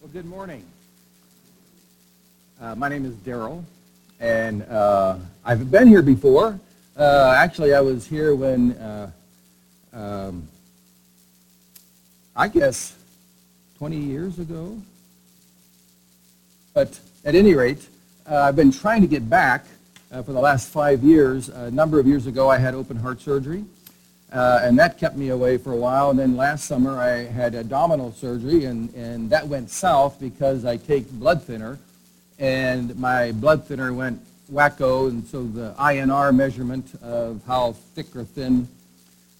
Well, good morning. Uh, my name is Darrell, and uh, I've been here before. Uh, actually, I was here when, uh, um, I guess, 20 years ago. But at any rate, uh, I've been trying to get back uh, for the last five years. A number of years ago, I had open heart surgery. Uh, and that kept me away for a while. And then last summer I had abdominal surgery, and, and that went south because I take blood thinner, and my blood thinner went wacko, and so the INR measurement of how thick or thin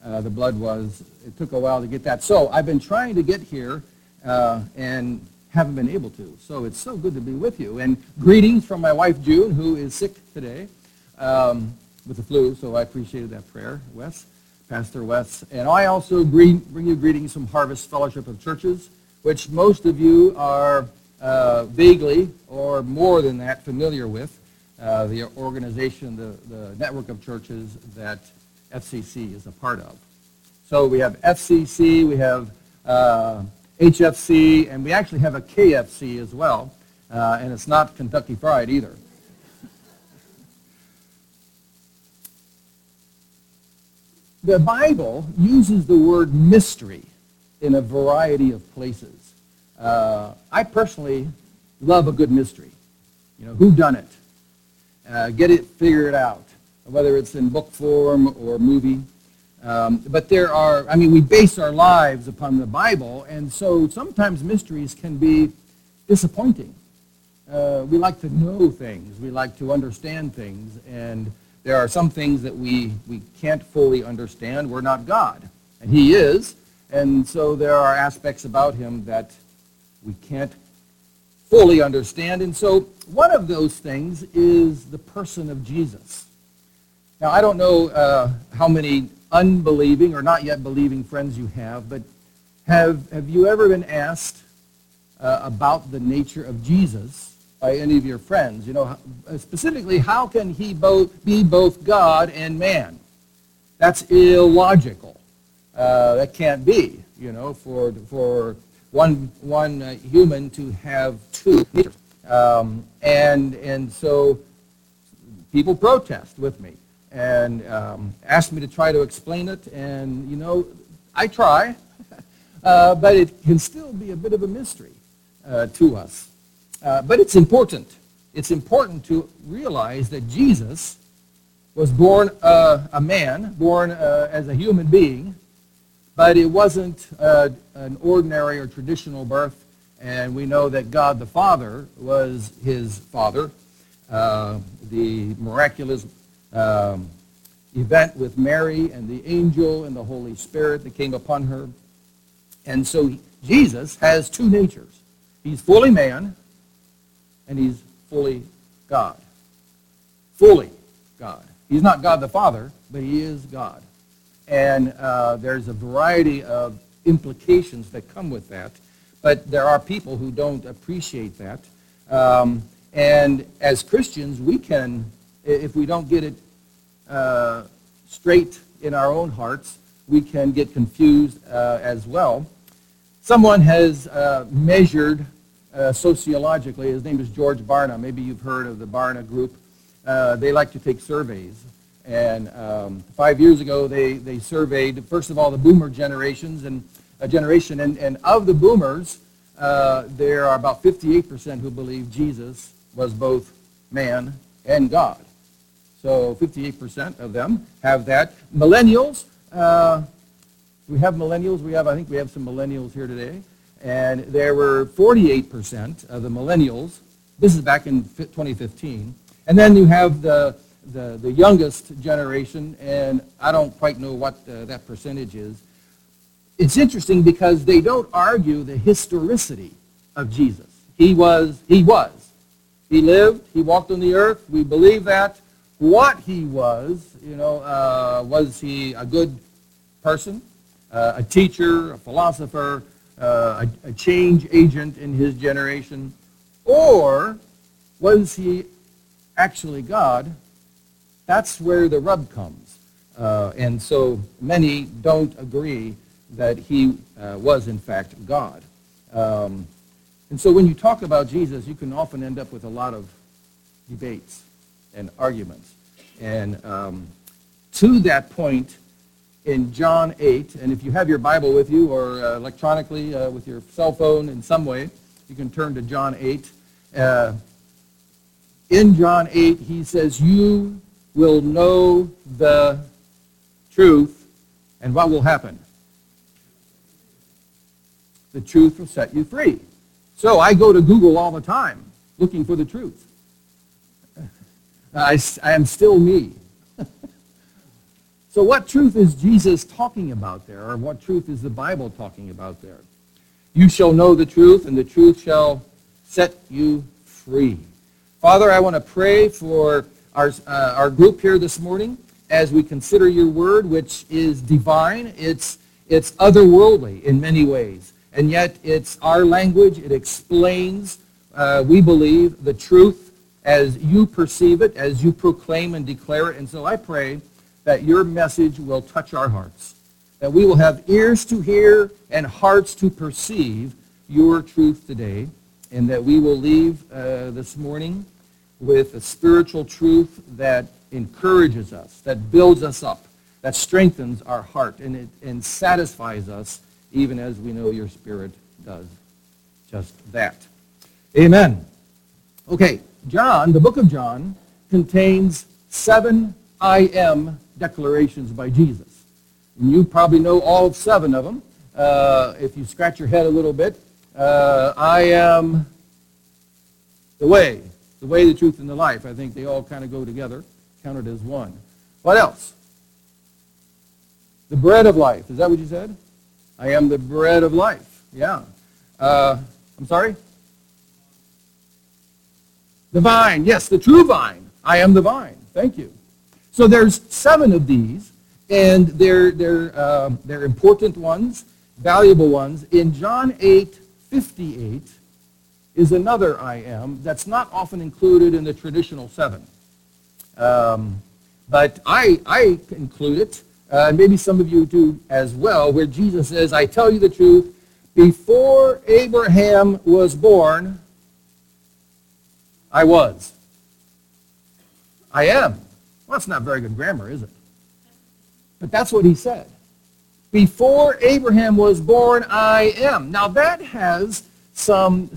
uh, the blood was, it took a while to get that. So I've been trying to get here uh, and haven't been able to. So it's so good to be with you. And greetings from my wife June, who is sick today um, with the flu, so I appreciated that prayer, Wes. Pastor Wes. And I also bring, you greetings from Harvest Fellowship of Churches, which most of you are uh, vaguely or more than that familiar with, uh, the organization, the, the network of churches that FCC is a part of. So we have FCC, we have uh, HFC, and we actually have a KFC as well. Uh, and it's not Kentucky Fried either. The Bible uses the word mystery in a variety of places. Uh, I personally love a good mystery. You know, who done it? Uh, get it figured out, whether it's in book form or movie. Um, but there are, I mean, we base our lives upon the Bible, and so sometimes mysteries can be disappointing. Uh, we like to know things. We like to understand things, and there are some things that we, we can't fully understand. We're not God, and he is. And so there are aspects about him that we can't fully understand. And so one of those things is the person of Jesus. Now, I don't know uh, how many unbelieving or not yet believing friends you have, but have, have you ever been asked uh, about the nature of Jesus by any of your friends. You know, specifically, how can he both be both God and man? That's illogical. Uh, that can't be, you know, for, for one, one uh, human to have two natures. Um, and, and so people protest with me and um, ask me to try to explain it. And, you know, I try, uh, but it can still be a bit of a mystery uh, to us. Uh, but it's important. It's important to realize that Jesus was born uh, a man, born uh, as a human being, but it wasn't uh, an ordinary or traditional birth. And we know that God the Father was his father. Uh, the miraculous um, event with Mary and the angel and the Holy Spirit that came upon her. And so Jesus has two natures. He's fully man and he's fully God. Fully God. He's not God the Father, but he is God. And uh, there's a variety of implications that come with that. But there are people who don't appreciate that. Um, and as Christians, we can, if we don't get it uh, straight in our own hearts, we can get confused uh, as well. Someone has uh, measured uh, sociologically. His name is George Barna. Maybe you've heard of the Barna Group. Uh, they like to take surveys. And um, five years ago, they, they surveyed, first of all, the boomer generations and a uh, generation. And, and of the boomers, uh, there are about 58% who believe Jesus was both man and God. So 58% of them have that. Millennials, uh, we have millennials. We have, I think we have some millennials here today. And there were 48% of the millennials. This is back in 2015. And then you have the, the, the youngest generation, and I don't quite know what uh, that percentage is. It's interesting because they don't argue the historicity of Jesus. He was, he was. He lived, he walked on the earth, we believe that. What he was, you know, uh, was he a good person, uh, a teacher, a philosopher, uh, a, a change agent in his generation? Or was he actually God? That's where the rub comes. Uh, and so many don't agree that he uh, was in fact God. Um, And so when you talk about Jesus, you can often end up with a lot of debates and arguments. And um, to that point, in John 8, and if you have your Bible with you or uh, electronically uh, with your cell phone in some way, you can turn to John 8. Uh, in John 8, he says, you will know the truth, and what will happen? The truth will set you free. So I go to Google all the time looking for the truth. I, I am still me. So what truth is Jesus talking about there, or what truth is the Bible talking about there? You shall know the truth, and the truth shall set you free. Father, I want to pray for our, uh, our group here this morning as we consider your word, which is divine. It's, it's otherworldly in many ways. And yet it's our language. It explains, uh, we believe, the truth as you perceive it, as you proclaim and declare it. And so I pray that your message will touch our hearts, that we will have ears to hear and hearts to perceive your truth today, and that we will leave uh, this morning with a spiritual truth that encourages us, that builds us up, that strengthens our heart, and, it, and satisfies us even as we know your Spirit does just that. Amen. Okay, John, the book of John, contains seven I am declarations by Jesus. And you probably know all seven of them. Uh, if you scratch your head a little bit, uh, I am the way, the way, the truth, and the life. I think they all kind of go together, counted as one. What else? The bread of life. Is that what you said? I am the bread of life. Yeah. Uh, I'm sorry? The vine. Yes, the true vine. I am the vine. Thank you. So there's seven of these, and they're, they're, uh, they're important ones, valuable ones. In John 8, 58 is another I am that's not often included in the traditional seven. Um, but I, I include it uh, and maybe some of you do as well, where Jesus says, I tell you the truth, before Abraham was born, I was. I am. Well, that's not very good grammar, is it? But that's what he said. Before Abraham was born, I am. Now that has some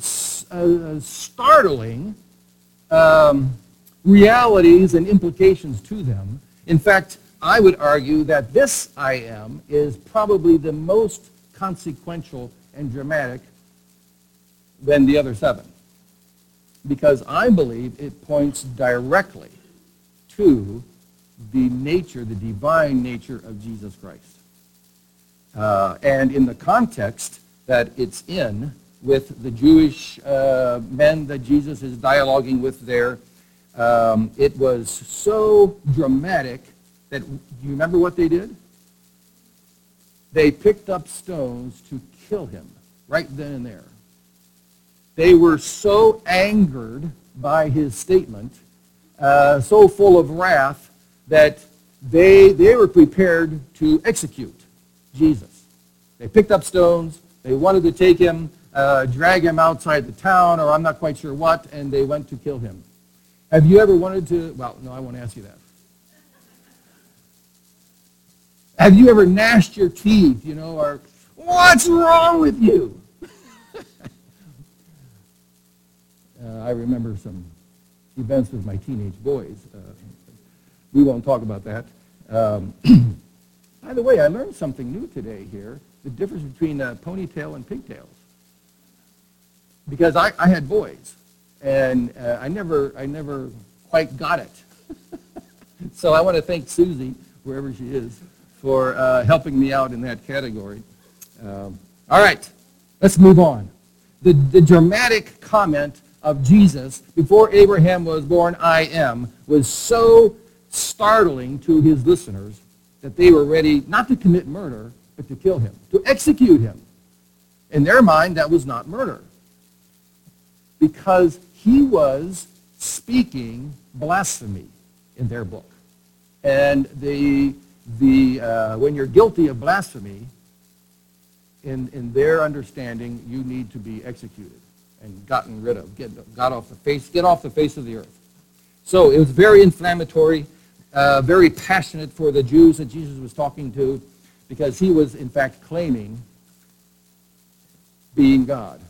uh, startling um, realities and implications to them. In fact, I would argue that this I am is probably the most consequential and dramatic than the other seven. Because I believe it points directly to the nature, the divine nature of Jesus Christ. Uh, and in the context that it's in with the Jewish uh, men that Jesus is dialoguing with there, um, it was so dramatic that, do you remember what they did? They picked up stones to kill him right then and there. They were so angered by his statement, uh, so full of wrath, that they, they were prepared to execute Jesus. They picked up stones. They wanted to take him, uh, drag him outside the town, or I'm not quite sure what, and they went to kill him. Have you ever wanted to, well, no, I won't ask you that. Have you ever gnashed your teeth, you know, or what's wrong with you? uh, I remember some events with my teenage boys. Uh, we won't talk about that. Um, by the way, I learned something new today here, the difference between a ponytail and pigtails. Because I, I had boys, and uh, I, never, I never quite got it. so I want to thank Susie, wherever she is, for uh, helping me out in that category. Um, all right, let's move on. The, the dramatic comment of Jesus, before Abraham was born, I am, was so startling to his listeners that they were ready not to commit murder, but to kill him, to execute him. In their mind, that was not murder. Because he was speaking blasphemy in their book. And the the, uh, when you're guilty of blasphemy, in, in their understanding, you need to be executed. And gotten rid of, get, got off the face, get off the face of the earth. So it was very inflammatory, uh, very passionate for the Jews that Jesus was talking to because he was, in fact, claiming being God.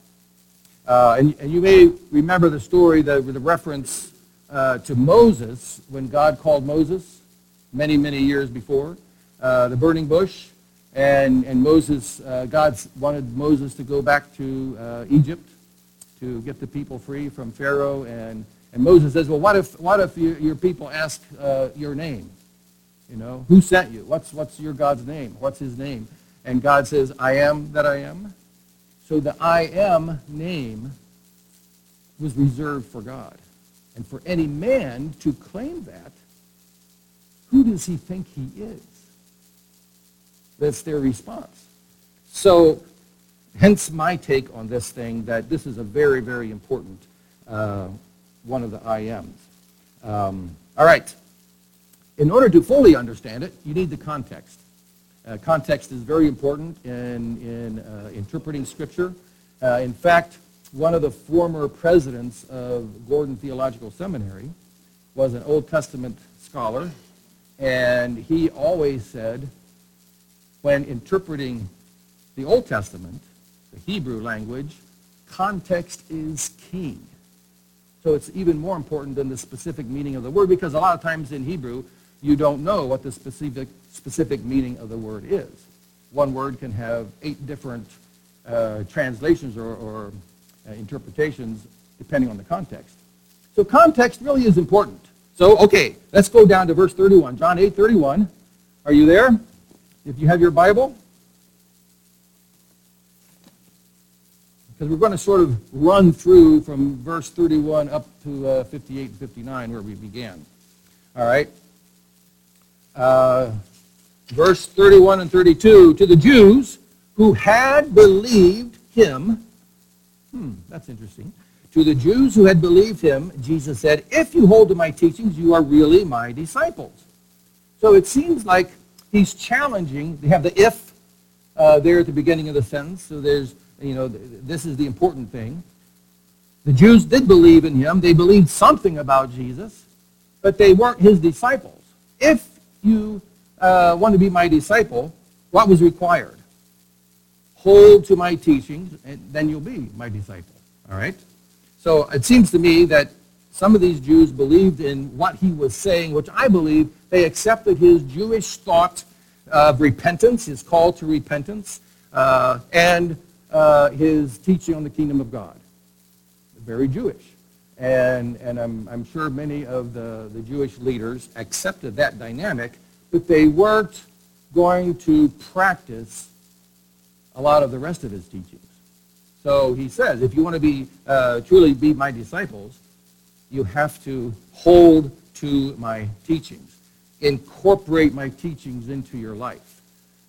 Uh, and, and, you may remember the story, the, the reference uh, to Moses when God called Moses many, many years before, uh, the burning bush. And, and Moses, uh, God wanted Moses to go back to uh, Egypt to get the people free from Pharaoh. And, and Moses says, well, what if, what if you, your people ask uh, your name? You know, who sent you? What's, what's your God's name? What's his name? And God says, I am that I am. So the I am name was reserved for God. And for any man to claim that, who does he think he is? That's their response. So hence my take on this thing that this is a very, very important uh, one of the I ams. Um, all right. In order to fully understand it, you need the context. Uh, context is very important in, in uh, interpreting Scripture. Uh, in fact, one of the former presidents of Gordon Theological Seminary was an Old Testament scholar, and he always said, when interpreting the Old Testament, the Hebrew language, context is king. So it's even more important than the specific meaning of the word because a lot of times in Hebrew, you don't know what the specific, specific meaning of the word is. One word can have eight different uh, translations or, or uh, interpretations depending on the context. So context really is important. So, okay, let's go down to verse 31. John 8, 31. Are you there? If you have your Bible. Because we're going to sort of run through from verse 31 up to uh, 58 and 59 where we began. All right. Uh, verse 31 and 32. To the Jews who had believed him. Hmm, that's interesting. To the Jews who had believed him, Jesus said, If you hold to my teachings, you are really my disciples. So it seems like he's challenging. They have the if uh, there at the beginning of the sentence. So there's, you know, this is the important thing. The Jews did believe in him. They believed something about Jesus, but they weren't his disciples. If you uh, want to be my disciple, what was required? Hold to my teachings, and then you'll be my disciple. All right? So it seems to me that some of these Jews believed in what he was saying, which I believe they accepted his Jewish thought of repentance, his call to repentance, uh, and uh, his teaching on the kingdom of God. Very Jewish. And, and I'm, I'm sure many of the, the Jewish leaders accepted that dynamic, but they weren't going to practice a lot of the rest of his teachings. So he says, if you want to be uh, truly be my disciples, you have to hold to my teachings. Incorporate my teachings into your life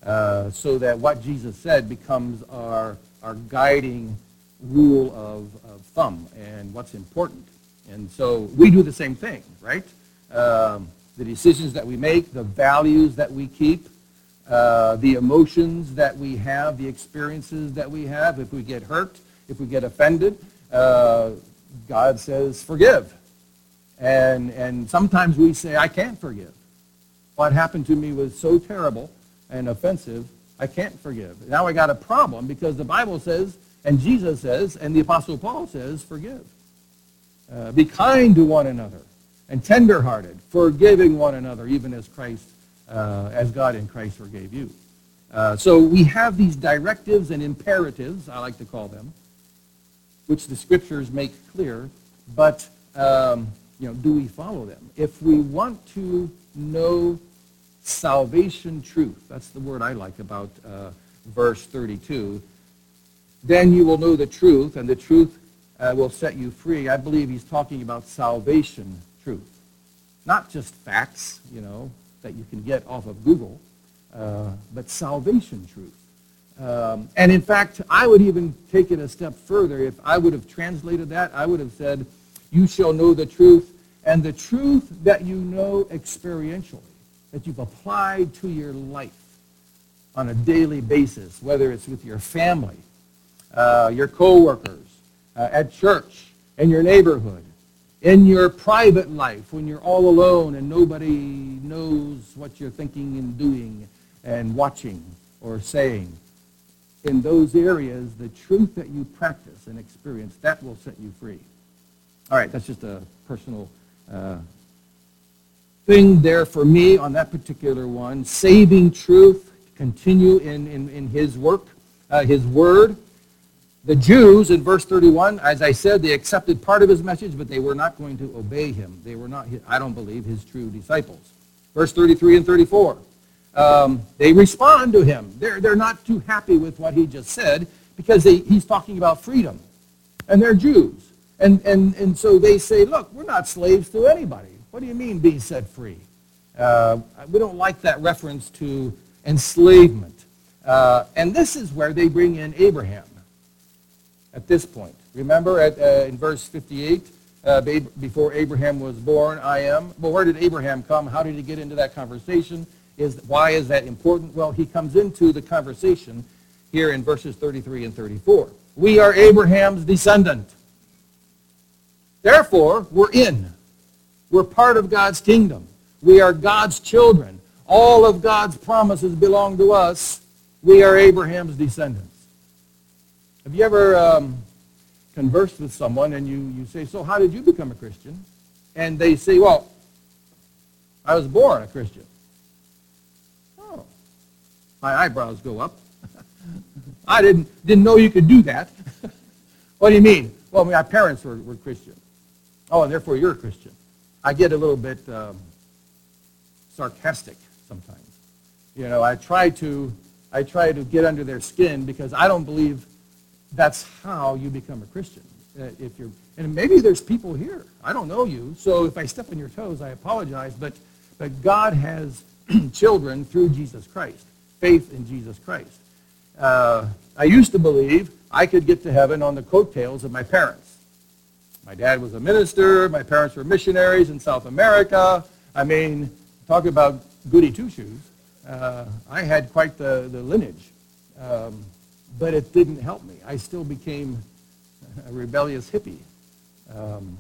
uh, so that what Jesus said becomes our, our guiding rule of, of thumb and what's important. And so we do the same thing, right? Um, the decisions that we make, the values that we keep, uh, the emotions that we have, the experiences that we have, if we get hurt, if we get offended, uh, God says, forgive. And, and sometimes we say, I can't forgive. What happened to me was so terrible and offensive, I can't forgive. Now I got a problem because the Bible says, and Jesus says, and the Apostle Paul says, forgive. Uh, be kind to one another and tenderhearted, forgiving one another, even as Christ, uh, as God in Christ forgave you. Uh, so we have these directives and imperatives, I like to call them, which the scriptures make clear, but um, you know, do we follow them? If we want to know salvation truth, that's the word I like about uh, verse 32, then you will know the truth, and the truth uh, will set you free. I believe he's talking about salvation truth, not just facts, you know, that you can get off of Google, uh, but salvation truth. Um, and in fact, I would even take it a step further. If I would have translated that, I would have said, you shall know the truth, and the truth that you know experientially, that you've applied to your life on a daily basis, whether it's with your family, uh, your coworkers, uh, at church, in your neighborhood, in your private life when you're all alone and nobody knows what you're thinking and doing and watching or saying. In those areas, the truth that you practice and experience, that will set you free. All right, that's just a personal uh, thing there for me on that particular one. Saving truth, continue in, in, in his work, uh, his word. The Jews in verse 31, as I said, they accepted part of his message, but they were not going to obey him. They were not, I don't believe, his true disciples. Verse 33 and 34, um, they respond to him. They're, they're not too happy with what he just said because they, he's talking about freedom. And they're Jews. And, and, and so they say, look, we're not slaves to anybody. What do you mean being set free? Uh, we don't like that reference to enslavement. Uh, and this is where they bring in Abraham at this point. Remember at, uh, in verse 58, uh, before Abraham was born, I am. Well, where did Abraham come? How did he get into that conversation? Is, why is that important? Well, he comes into the conversation here in verses 33 and 34. We are Abraham's descendant. Therefore, we're in. We're part of God's kingdom. We are God's children. All of God's promises belong to us. We are Abraham's descendants. Have you ever um, conversed with someone and you, you say, so how did you become a Christian? And they say, well, I was born a Christian. Oh, my eyebrows go up. I didn't, didn't know you could do that. what do you mean? Well, my parents were, were Christian. Oh, and therefore you're a Christian. I get a little bit um, sarcastic sometimes. You know, I try to I try to get under their skin because I don't believe that's how you become a Christian. Uh, if you're, and maybe there's people here. I don't know you, so if I step on your toes, I apologize. But, but God has children through Jesus Christ, faith in Jesus Christ. Uh, I used to believe I could get to heaven on the coattails of my parents. My dad was a minister. My parents were missionaries in South America. I mean, talk about goody two-shoes. Uh, I had quite the, the lineage. Um, but it didn't help me. I still became a rebellious hippie. Um,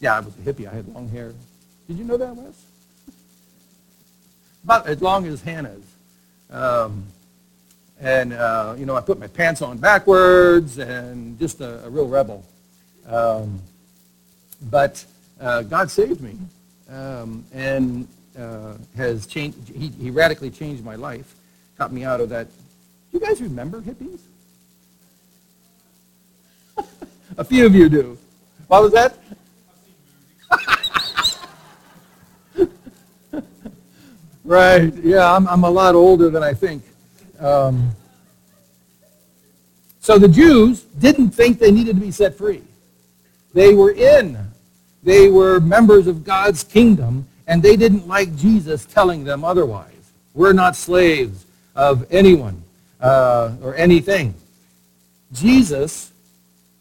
yeah, I was a hippie. I had long hair. Did you know that, Wes? About as long as Hannah's. Um, and, uh, you know, I put my pants on backwards and just a, a real rebel. Um, but uh, God saved me um, and uh, has changed, he, he radically changed my life, got me out of that. Do You guys remember hippies? A few of you do. What was that? right. Yeah, I'm, I'm a lot older than I think. Um, so the Jews didn't think they needed to be set free. They were in. They were members of God's kingdom, and they didn't like Jesus telling them otherwise. We're not slaves of anyone uh, or anything. Jesus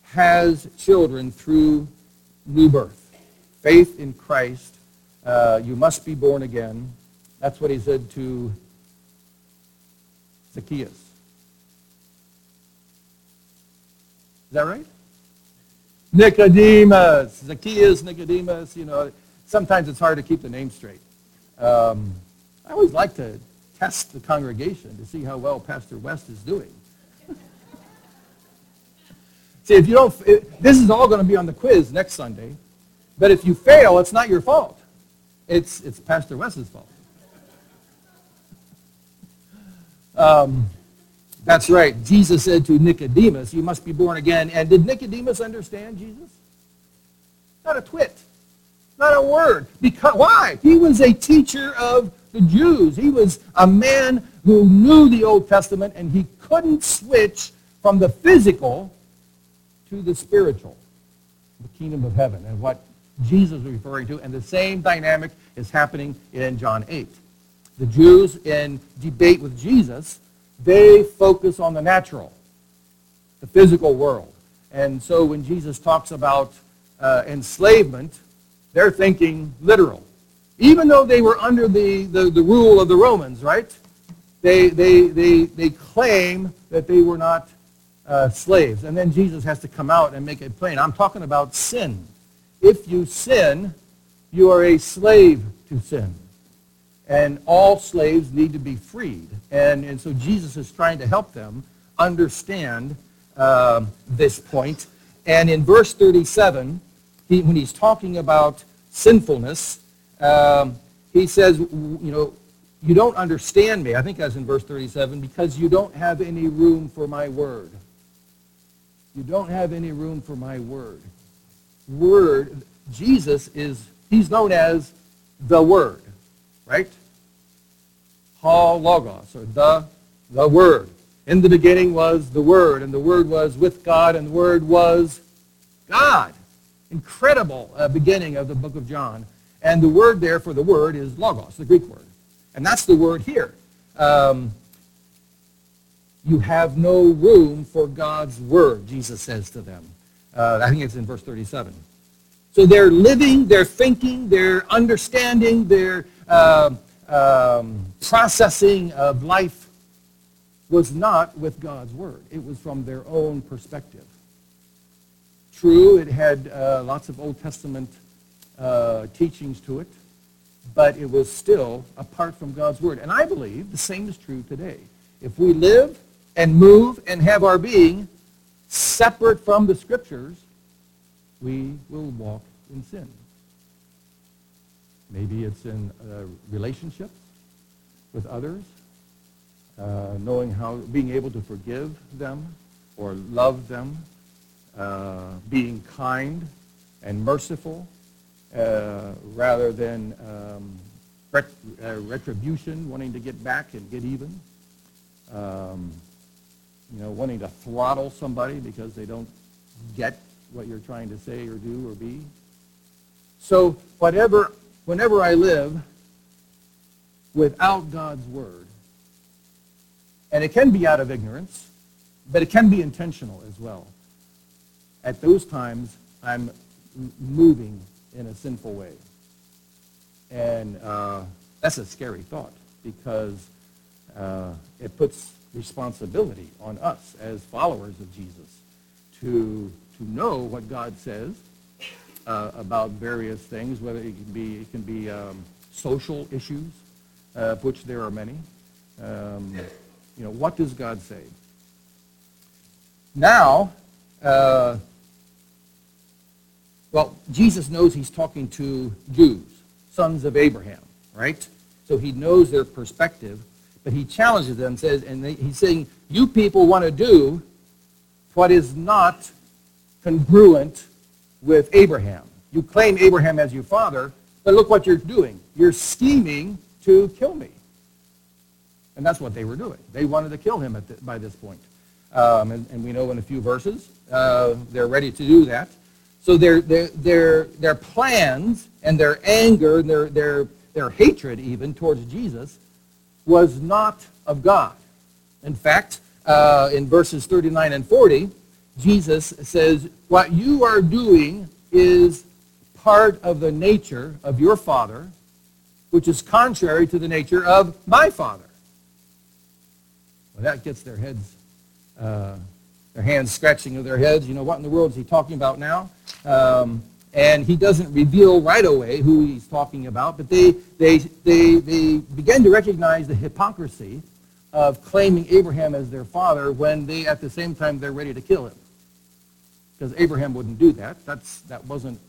has children through new birth. Faith in Christ. Uh, you must be born again. That's what he said to Zacchaeus. Is that right? Nicodemus. Zacchaeus, Nicodemus. You know, sometimes it's hard to keep the name straight. Um, I always like to test the congregation to see how well Pastor Wes is doing. See, if you don't, it, this is all going to be on the quiz next Sunday. But if you fail, it's not your fault. It's, it's Pastor Wes's fault. Um, that's right. Jesus said to Nicodemus, you must be born again. And did Nicodemus understand Jesus? Not a twit. Not a word. Because, why? He was a teacher of the Jews. He was a man who knew the Old Testament, and he couldn't switch from the physical to the spiritual, the kingdom of heaven, and what Jesus is referring to. And the same dynamic is happening in John 8. The Jews in debate with Jesus, they focus on the natural, the physical world. And so when Jesus talks about uh, enslavement, they're thinking literal. Even though they were under the, the, the rule of the Romans, right? They, they, they, they claim that they were not uh, slaves. And then Jesus has to come out and make it plain. I'm talking about sin. If you sin, you are a slave to sin. And all slaves need to be freed. And, and so Jesus is trying to help them understand um, this point. And in verse 37, he, when he's talking about sinfulness, um, he says, you know, you don't understand me. I think that's in verse 37, because you don't have any room for my word. You don't have any room for my word. Word, Jesus is, he's known as the word, right? Ha logos, or the, the word. In the beginning was the word, and the word was with God, and the word was God. Incredible uh, beginning of the book of John. And the word there for the word is logos, the Greek word. And that's the word here. Um, you have no room for God's word, Jesus says to them. Uh, I think it's in verse 37. So they're living, they're thinking, they're understanding, their uh, um, processing of life was not with God's word. It was from their own perspective. True, it had uh, lots of Old Testament uh, teachings to it, but it was still apart from God's word. And I believe the same is true today. If we live and move and have our being separate from the scriptures, we will walk in sin. Maybe it's in uh, relationships with others, uh, knowing how, being able to forgive them or love them, uh, being kind and merciful uh, rather than um, ret- uh, retribution, wanting to get back and get even. Um, you know, wanting to throttle somebody because they don't get what you're trying to say or do or be. So whatever, whenever I live without God's word, and it can be out of ignorance, but it can be intentional as well at those times, I'm moving in a sinful way. And uh, that's a scary thought because uh, it puts responsibility on us as followers of Jesus to, to know what God says uh, about various things, whether it can be, it can be um, social issues, of which there are many. Um, you know, what does God say? Now, uh, well, Jesus knows he's talking to Jews, sons of Abraham, right? So he knows their perspective, but he challenges them, says, and they, he's saying, you people want to do what is not congruent with Abraham. You claim Abraham as your father, but look what you're doing. You're scheming to kill me. And that's what they were doing. They wanted to kill him the, by this point. Um, and, and, we know in a few verses uh, they're ready to do that. So their, their, their, their plans and their anger and their, their, their hatred even towards Jesus was not of God. In fact, uh, in verses 39 and 40, Jesus says, what you are doing is part of the nature of your father, which is contrary to the nature of my father. Well, that gets their heads uh, their hands scratching of their heads. You know, what in the world is he talking about now? Um, and he doesn't reveal right away who he's talking about, but they, they, they, they begin to recognize the hypocrisy of claiming Abraham as their father when they, at the same time, they're ready to kill him. Because Abraham wouldn't do that. That's, that wasn't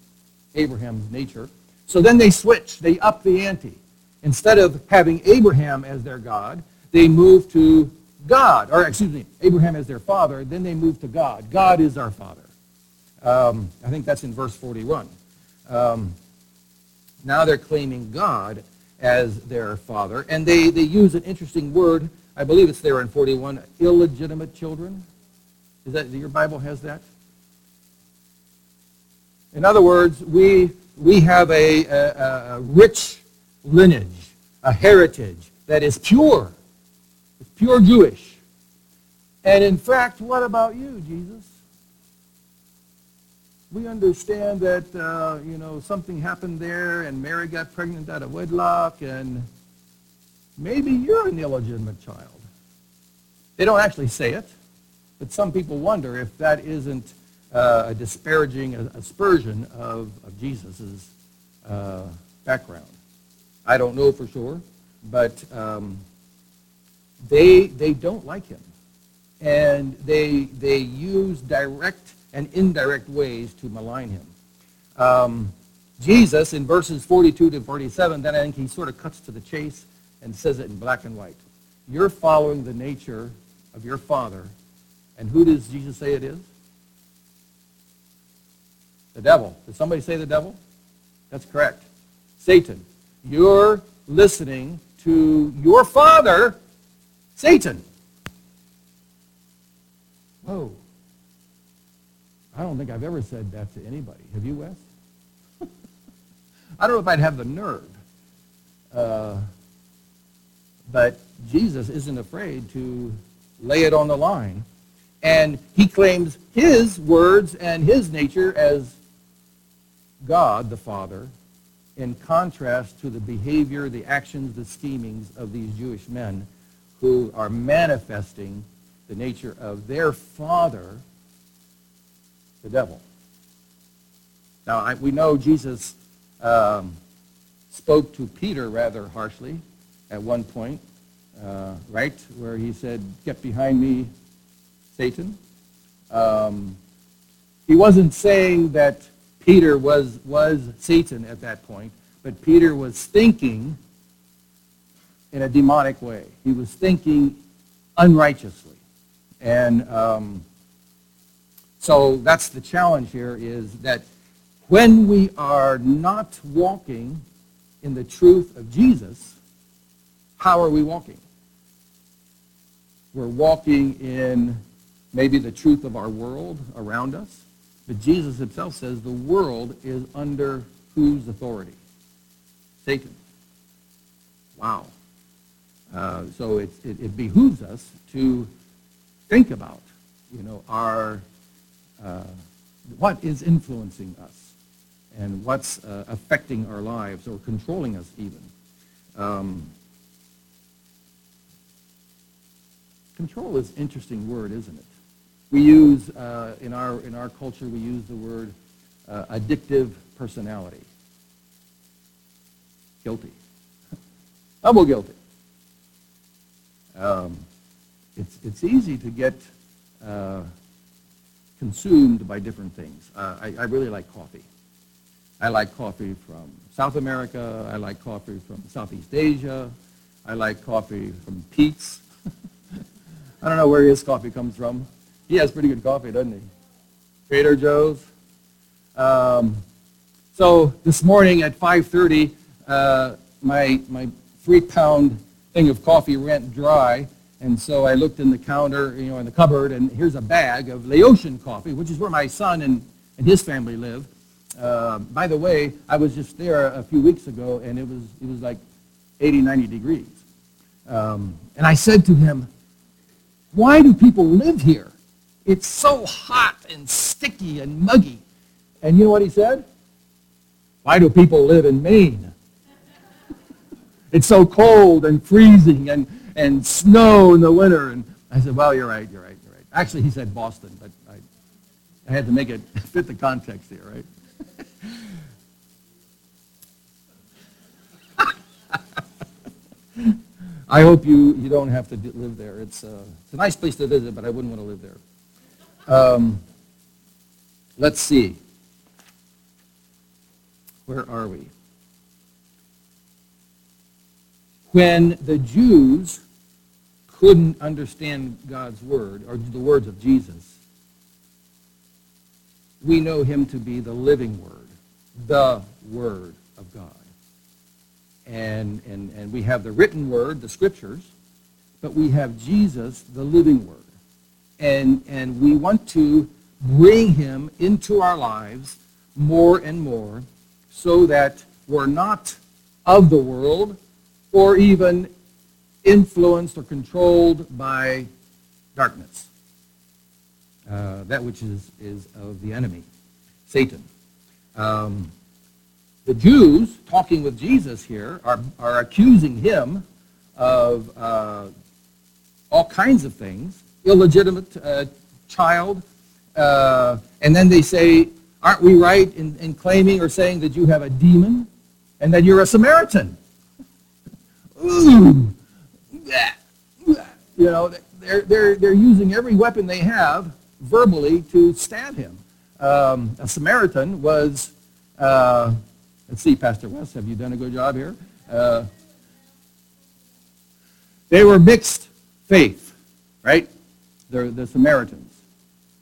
Abraham's nature. So then they switch. They up the ante. Instead of having Abraham as their God, they move to God, or excuse me, Abraham as their father, then they move to God. God is our father. Um, I think that's in verse 41. Um, now they're claiming God as their father, and they, they use an interesting word. I believe it's there in 41, illegitimate children. Is that, your Bible has that? In other words, we, we have a, a, a rich lineage, a heritage that is pure it's pure Jewish. And in fact, what about you, Jesus? We understand that, uh, you know, something happened there and Mary got pregnant out of wedlock and maybe you're an illegitimate child. They don't actually say it, But some people wonder if that isn't uh, a disparaging aspersion of, of Jesus' uh, background. I don't know for sure, but um, they, they don't like him. And they, they use direct and indirect ways to malign him. Um, Jesus, in verses 42 to 47, then I think he sort of cuts to the chase and says it in black and white. You're following the nature of your father. And who does Jesus say it is? The devil. Did somebody say the devil? That's correct. Satan. You're listening to your father, Satan. Whoa. I don't think I've ever said that to anybody. Have you, Wes? I don't know if I'd have the nerve. Uh, but Jesus isn't afraid to lay it on the line. And he claims his words and his nature as God the Father in contrast to the behavior, the actions, the schemings of these Jewish men who are manifesting the nature of their father, the devil. Now, I, we know Jesus um, spoke to Peter rather harshly at one point, uh, right, where he said, get behind me, Satan. Um, he wasn't saying that Peter was, was Satan at that point, but Peter was thinking in a demonic way. He was thinking unrighteously. And um, so that's the challenge here is that when we are not walking in the truth of Jesus, how are we walking? We're walking in maybe the truth of our world around us. But Jesus himself says the world is under whose authority? Satan. Wow. Uh, so it, it, it, behooves us to think about, you know, our, uh, what is influencing us and what's uh, affecting our lives or controlling us even. Um, control is an interesting word, isn't it? We use, uh, in, our, in our culture, we use the word uh, addictive personality. Guilty. Double guilty. Um, it's, it's easy to get uh, consumed by different things. Uh, I, I really like coffee. I like coffee from South America. I like coffee from Southeast Asia. I like coffee from Pete's. I don't know where his coffee comes from. He has pretty good coffee, doesn't he? Trader Joe's. Um, so this morning at 5.30, uh, my, my three-pound thing of coffee went dry, and so I looked in the counter, you know, in the cupboard, and here's a bag of Laotian coffee, which is where my son and, and his family live. Uh, by the way, I was just there a few weeks ago, and it was, it was like 80, 90 degrees. Um, and I said to him, why do people live here? It's so hot and sticky and muggy. And you know what he said? Why do people live in Maine? it's so cold and freezing and, and snow in the winter. And I said, well, you're right, you're right, you're right. Actually, he said Boston, but I, I had to make it fit the context here, right? I hope you, you don't have to live there. It's, uh, it's a nice place to visit, but I wouldn't want to live there. Um, let's see. Where are we? When the Jews couldn't understand God's word, or the words of Jesus, we know him to be the living word, the word of God. And, and, and we have the written word, the scriptures, but we have Jesus, the living word and, and we want to bring him into our lives more and more so that we're not of the world or even influenced or controlled by darkness. Uh, that which is, is of the enemy, Satan. Um, the Jews, talking with Jesus here, are, are accusing him of uh, all kinds of things illegitimate uh, child. Uh, and then they say, aren't we right in, in claiming or saying that you have a demon and that you're a Samaritan? Ooh. You know, they're, they're, they're using every weapon they have verbally to stab him. Um, a Samaritan was, uh, let's see, Pastor Wes, have you done a good job here? Uh, they were mixed faith, right? They're the Samaritans.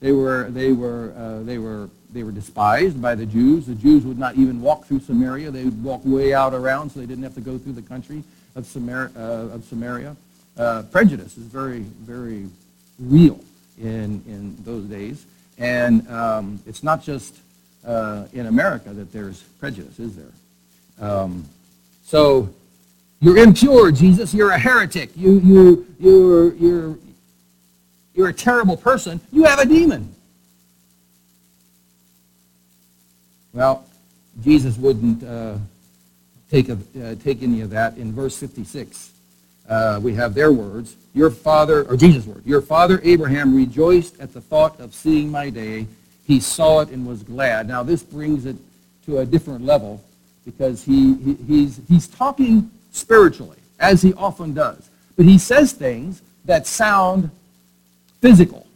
They were, they were, uh, they were, they were despised by the Jews. The Jews would not even walk through Samaria. They would walk way out around so they didn't have to go through the country of, Samar- uh, of Samaria. Uh, prejudice is very, very real in, in those days. And um, it's not just uh, in America that there's prejudice, is there? Um, so you're impure, Jesus. You're a heretic. You, you, you're, you're, you're a terrible person. You have a demon. Well, Jesus wouldn't uh, take, a, uh, take any of that. In verse 56, uh, we have their words. Your father, or Jesus' word, your father Abraham rejoiced at the thought of seeing my day. He saw it and was glad. Now, this brings it to a different level because he, he he's, he's talking spiritually, as he often does. But he says things that sound physical.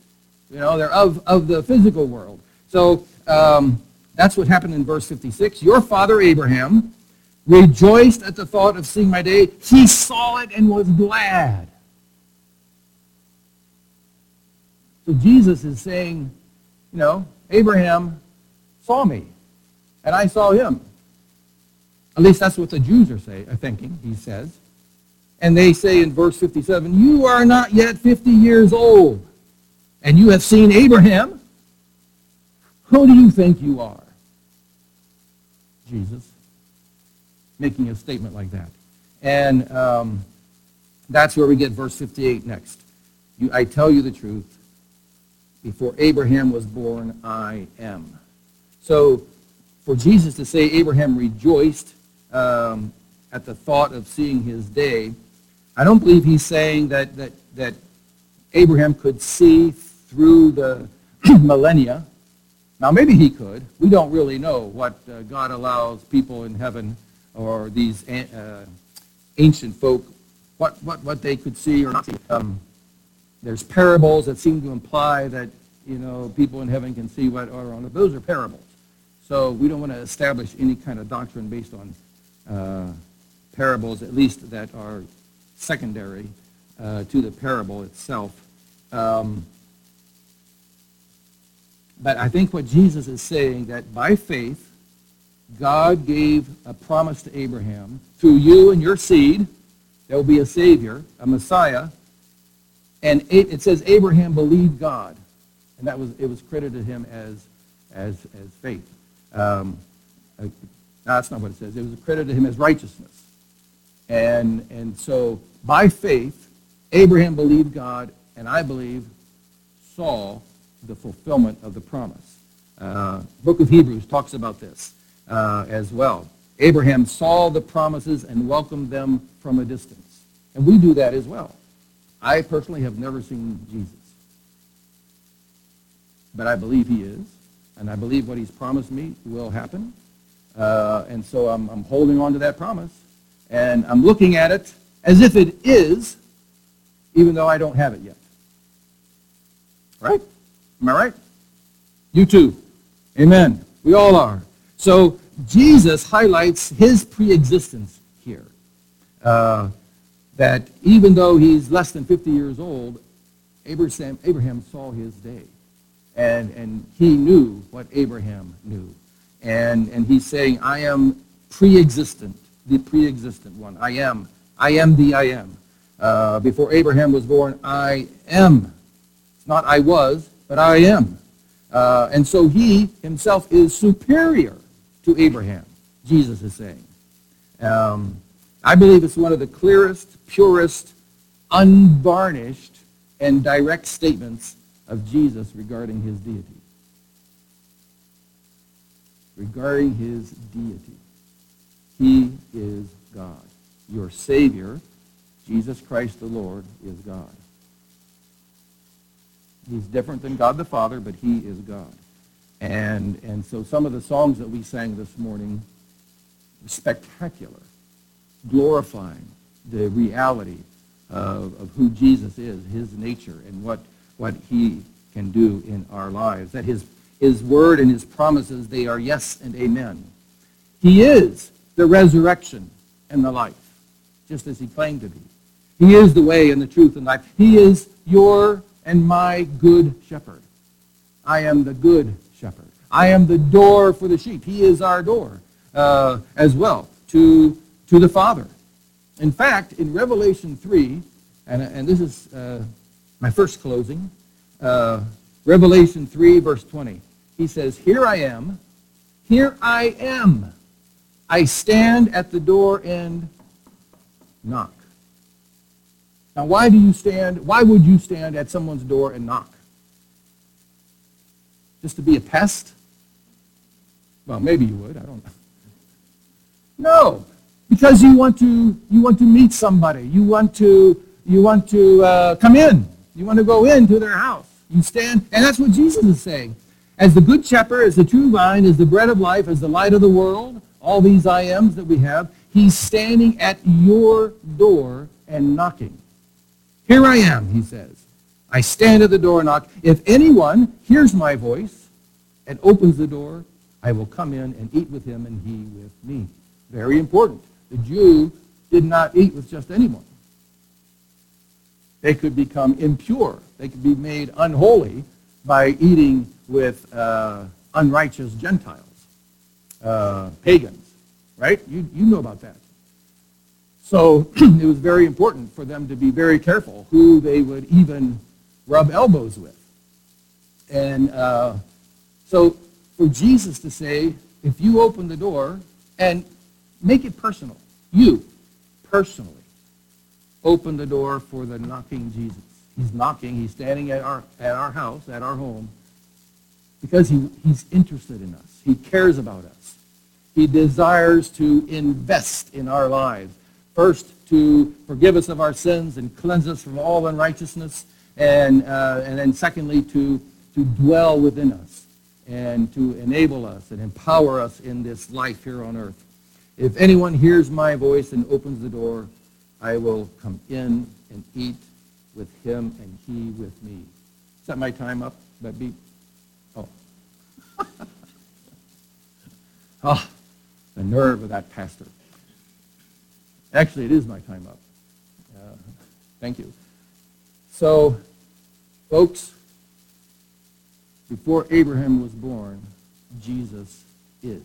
You know, they're of, of the physical world. So um, that's what happened in verse 56. Your father Abraham rejoiced at the thought of seeing my day. He saw it and was glad. So Jesus is saying, you know, Abraham saw me, and I saw him. At least that's what the Jews are, say, are thinking, he says. And they say in verse 57, You are not yet 50 years old, and you have seen Abraham. Who do you think you are? Jesus. Making a statement like that. And um, that's where we get verse 58 next. You, I tell you the truth. Before Abraham was born, I am. So for Jesus to say Abraham rejoiced um, at the thought of seeing his day, I don't believe he's saying that, that, that Abraham could see through the millennia. Now, maybe he could. We don't really know what uh, God allows people in heaven or these uh, ancient folk, what, what, what they could see or not see. Um, there's parables that seem to imply that, you know, people in heaven can see what are on. Those are parables. So we don't want to establish any kind of doctrine based on uh, parables, at least that are secondary uh, to the parable itself. Um, but I think what Jesus is saying that by faith, God gave a promise to Abraham through you and your seed, there will be a Savior, a Messiah. And it says Abraham believed God, and that was it was credited him as as as faith. Um, no, that's not what it says. It was credited to him as righteousness. And, and so by faith, Abraham believed God, and I believe saw the fulfillment of the promise. Uh, Book of Hebrews talks about this uh, as well. Abraham saw the promises and welcomed them from a distance. And we do that as well. I personally have never seen Jesus. But I believe he is. And I believe what he's promised me will happen. Uh, and so I'm, I'm holding on to that promise. And I'm looking at it as if it is, even though I don't have it yet. Right? Am I right? You too. Amen. We all are. So Jesus highlights his preexistence here. Uh, that even though he's less than 50 years old, Abraham, Abraham saw his day. And, and he knew what Abraham knew. And, and he's saying, I am pre-existent, the pre-existent one. I am. I am the I am. Uh, before Abraham was born, I am. It's not I was, but I am. Uh, and so he himself is superior to Abraham, Jesus is saying. Um, I believe it's one of the clearest, purest, unvarnished, and direct statements of Jesus regarding his deity. Regarding his deity. He is God. Your Savior, Jesus Christ the Lord, is God. He's different than God the Father, but he is God. And, and so some of the songs that we sang this morning were spectacular, glorifying the reality of, of who Jesus is, his nature, and what, what he can do in our lives. That his, his word and his promises, they are yes and amen. He is the resurrection and the life, just as he claimed to be. He is the way and the truth and life. He is your and my good shepherd. I am the good shepherd. I am the door for the sheep. He is our door uh, as well to, to the Father. In fact, in Revelation 3, and, and this is uh, my first closing, uh, Revelation 3, verse 20, he says, Here I am, here I am. I stand at the door and knock. Now, why do you stand, why would you stand at someone's door and knock? Just to be a pest? Well, maybe you would. I don't know. No, because you want to you want to meet somebody. You want to you want to uh, come in. You want to go into their house. You stand, and that's what Jesus is saying. As the good shepherd, as the true vine, as the bread of life, as the light of the world, all these I ams that we have, he's standing at your door and knocking. Here I am, he says. I stand at the door and knock. If anyone hears my voice and opens the door, I will come in and eat with him and he with me. Very important. The Jew did not eat with just anyone. They could become impure. They could be made unholy by eating with uh, unrighteous Gentiles, uh, pagans, right? You, you know about that. So it was very important for them to be very careful who they would even rub elbows with. And uh, so for Jesus to say, if you open the door and make it personal, you personally open the door for the knocking Jesus. He's knocking, he's standing at our, at our house, at our home, because he, he's interested in us. He cares about us. He desires to invest in our lives. First, to forgive us of our sins and cleanse us from all unrighteousness, and, uh, and then secondly, to, to dwell within us and to enable us and empower us in this life here on earth. If anyone hears my voice and opens the door, I will come in and eat with him and he with me. Is that my time up? That beat? Oh. oh, the nerve of that pastor. Actually, it is my time up. Uh, thank you. So, folks, before Abraham was born, Jesus is.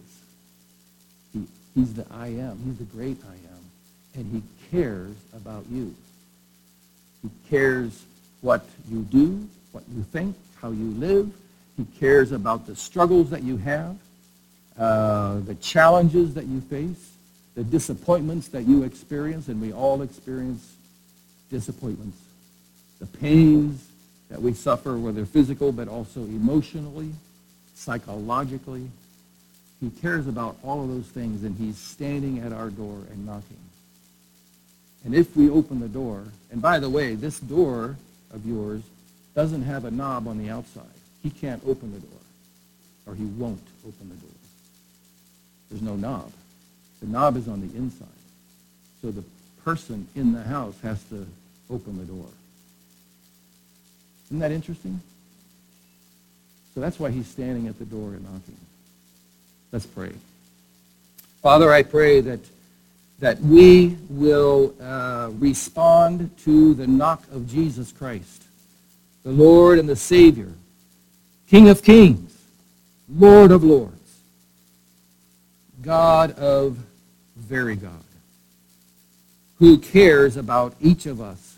He, he's the I am. He's the great I am. And he cares about you. He cares what you do, what you think, how you live. He cares about the struggles that you have, uh, the challenges that you face, the disappointments that you experience, and we all experience disappointments, the pains that we suffer, whether physical but also emotionally, psychologically. He cares about all of those things, and he's standing at our door and knocking. And if we open the door, and by the way, this door of yours doesn't have a knob on the outside. He can't open the door, or he won't open the door. There's no knob. The knob is on the inside. So the person in the house has to open the door. Isn't that interesting? So that's why he's standing at the door and knocking. Let's pray. Father, I pray that, that we will uh, respond to the knock of Jesus Christ, the Lord and the Savior, King of kings, Lord of lords, God of very God, who cares about each of us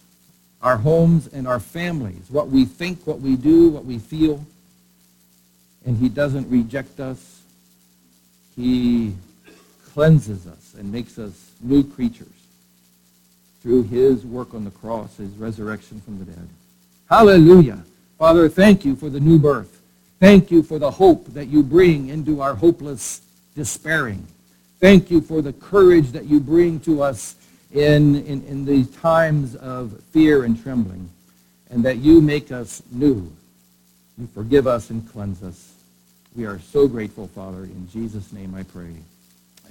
our homes and our families, what we think, what we do, what we feel. And he doesn't reject us. He cleanses us and makes us new creatures through his work on the cross, his resurrection from the dead. Hallelujah. Father, thank you for the new birth. Thank you for the hope that you bring into our hopeless despairing. Thank you for the courage that you bring to us in, in, in these times of fear and trembling, and that you make us new You forgive us and cleanse us. We are so grateful, Father. In Jesus' name I pray.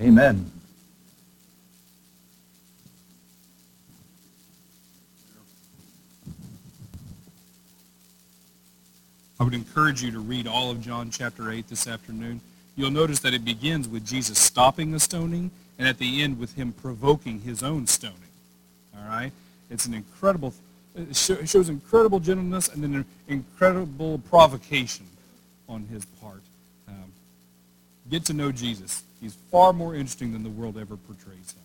Amen. I would encourage you to read all of John chapter 8 this afternoon. You'll notice that it begins with Jesus stopping the stoning and at the end with him provoking his own stoning. All right? It's an incredible, it shows incredible gentleness and an incredible provocation on his part. Um, get to know Jesus. He's far more interesting than the world ever portrays him.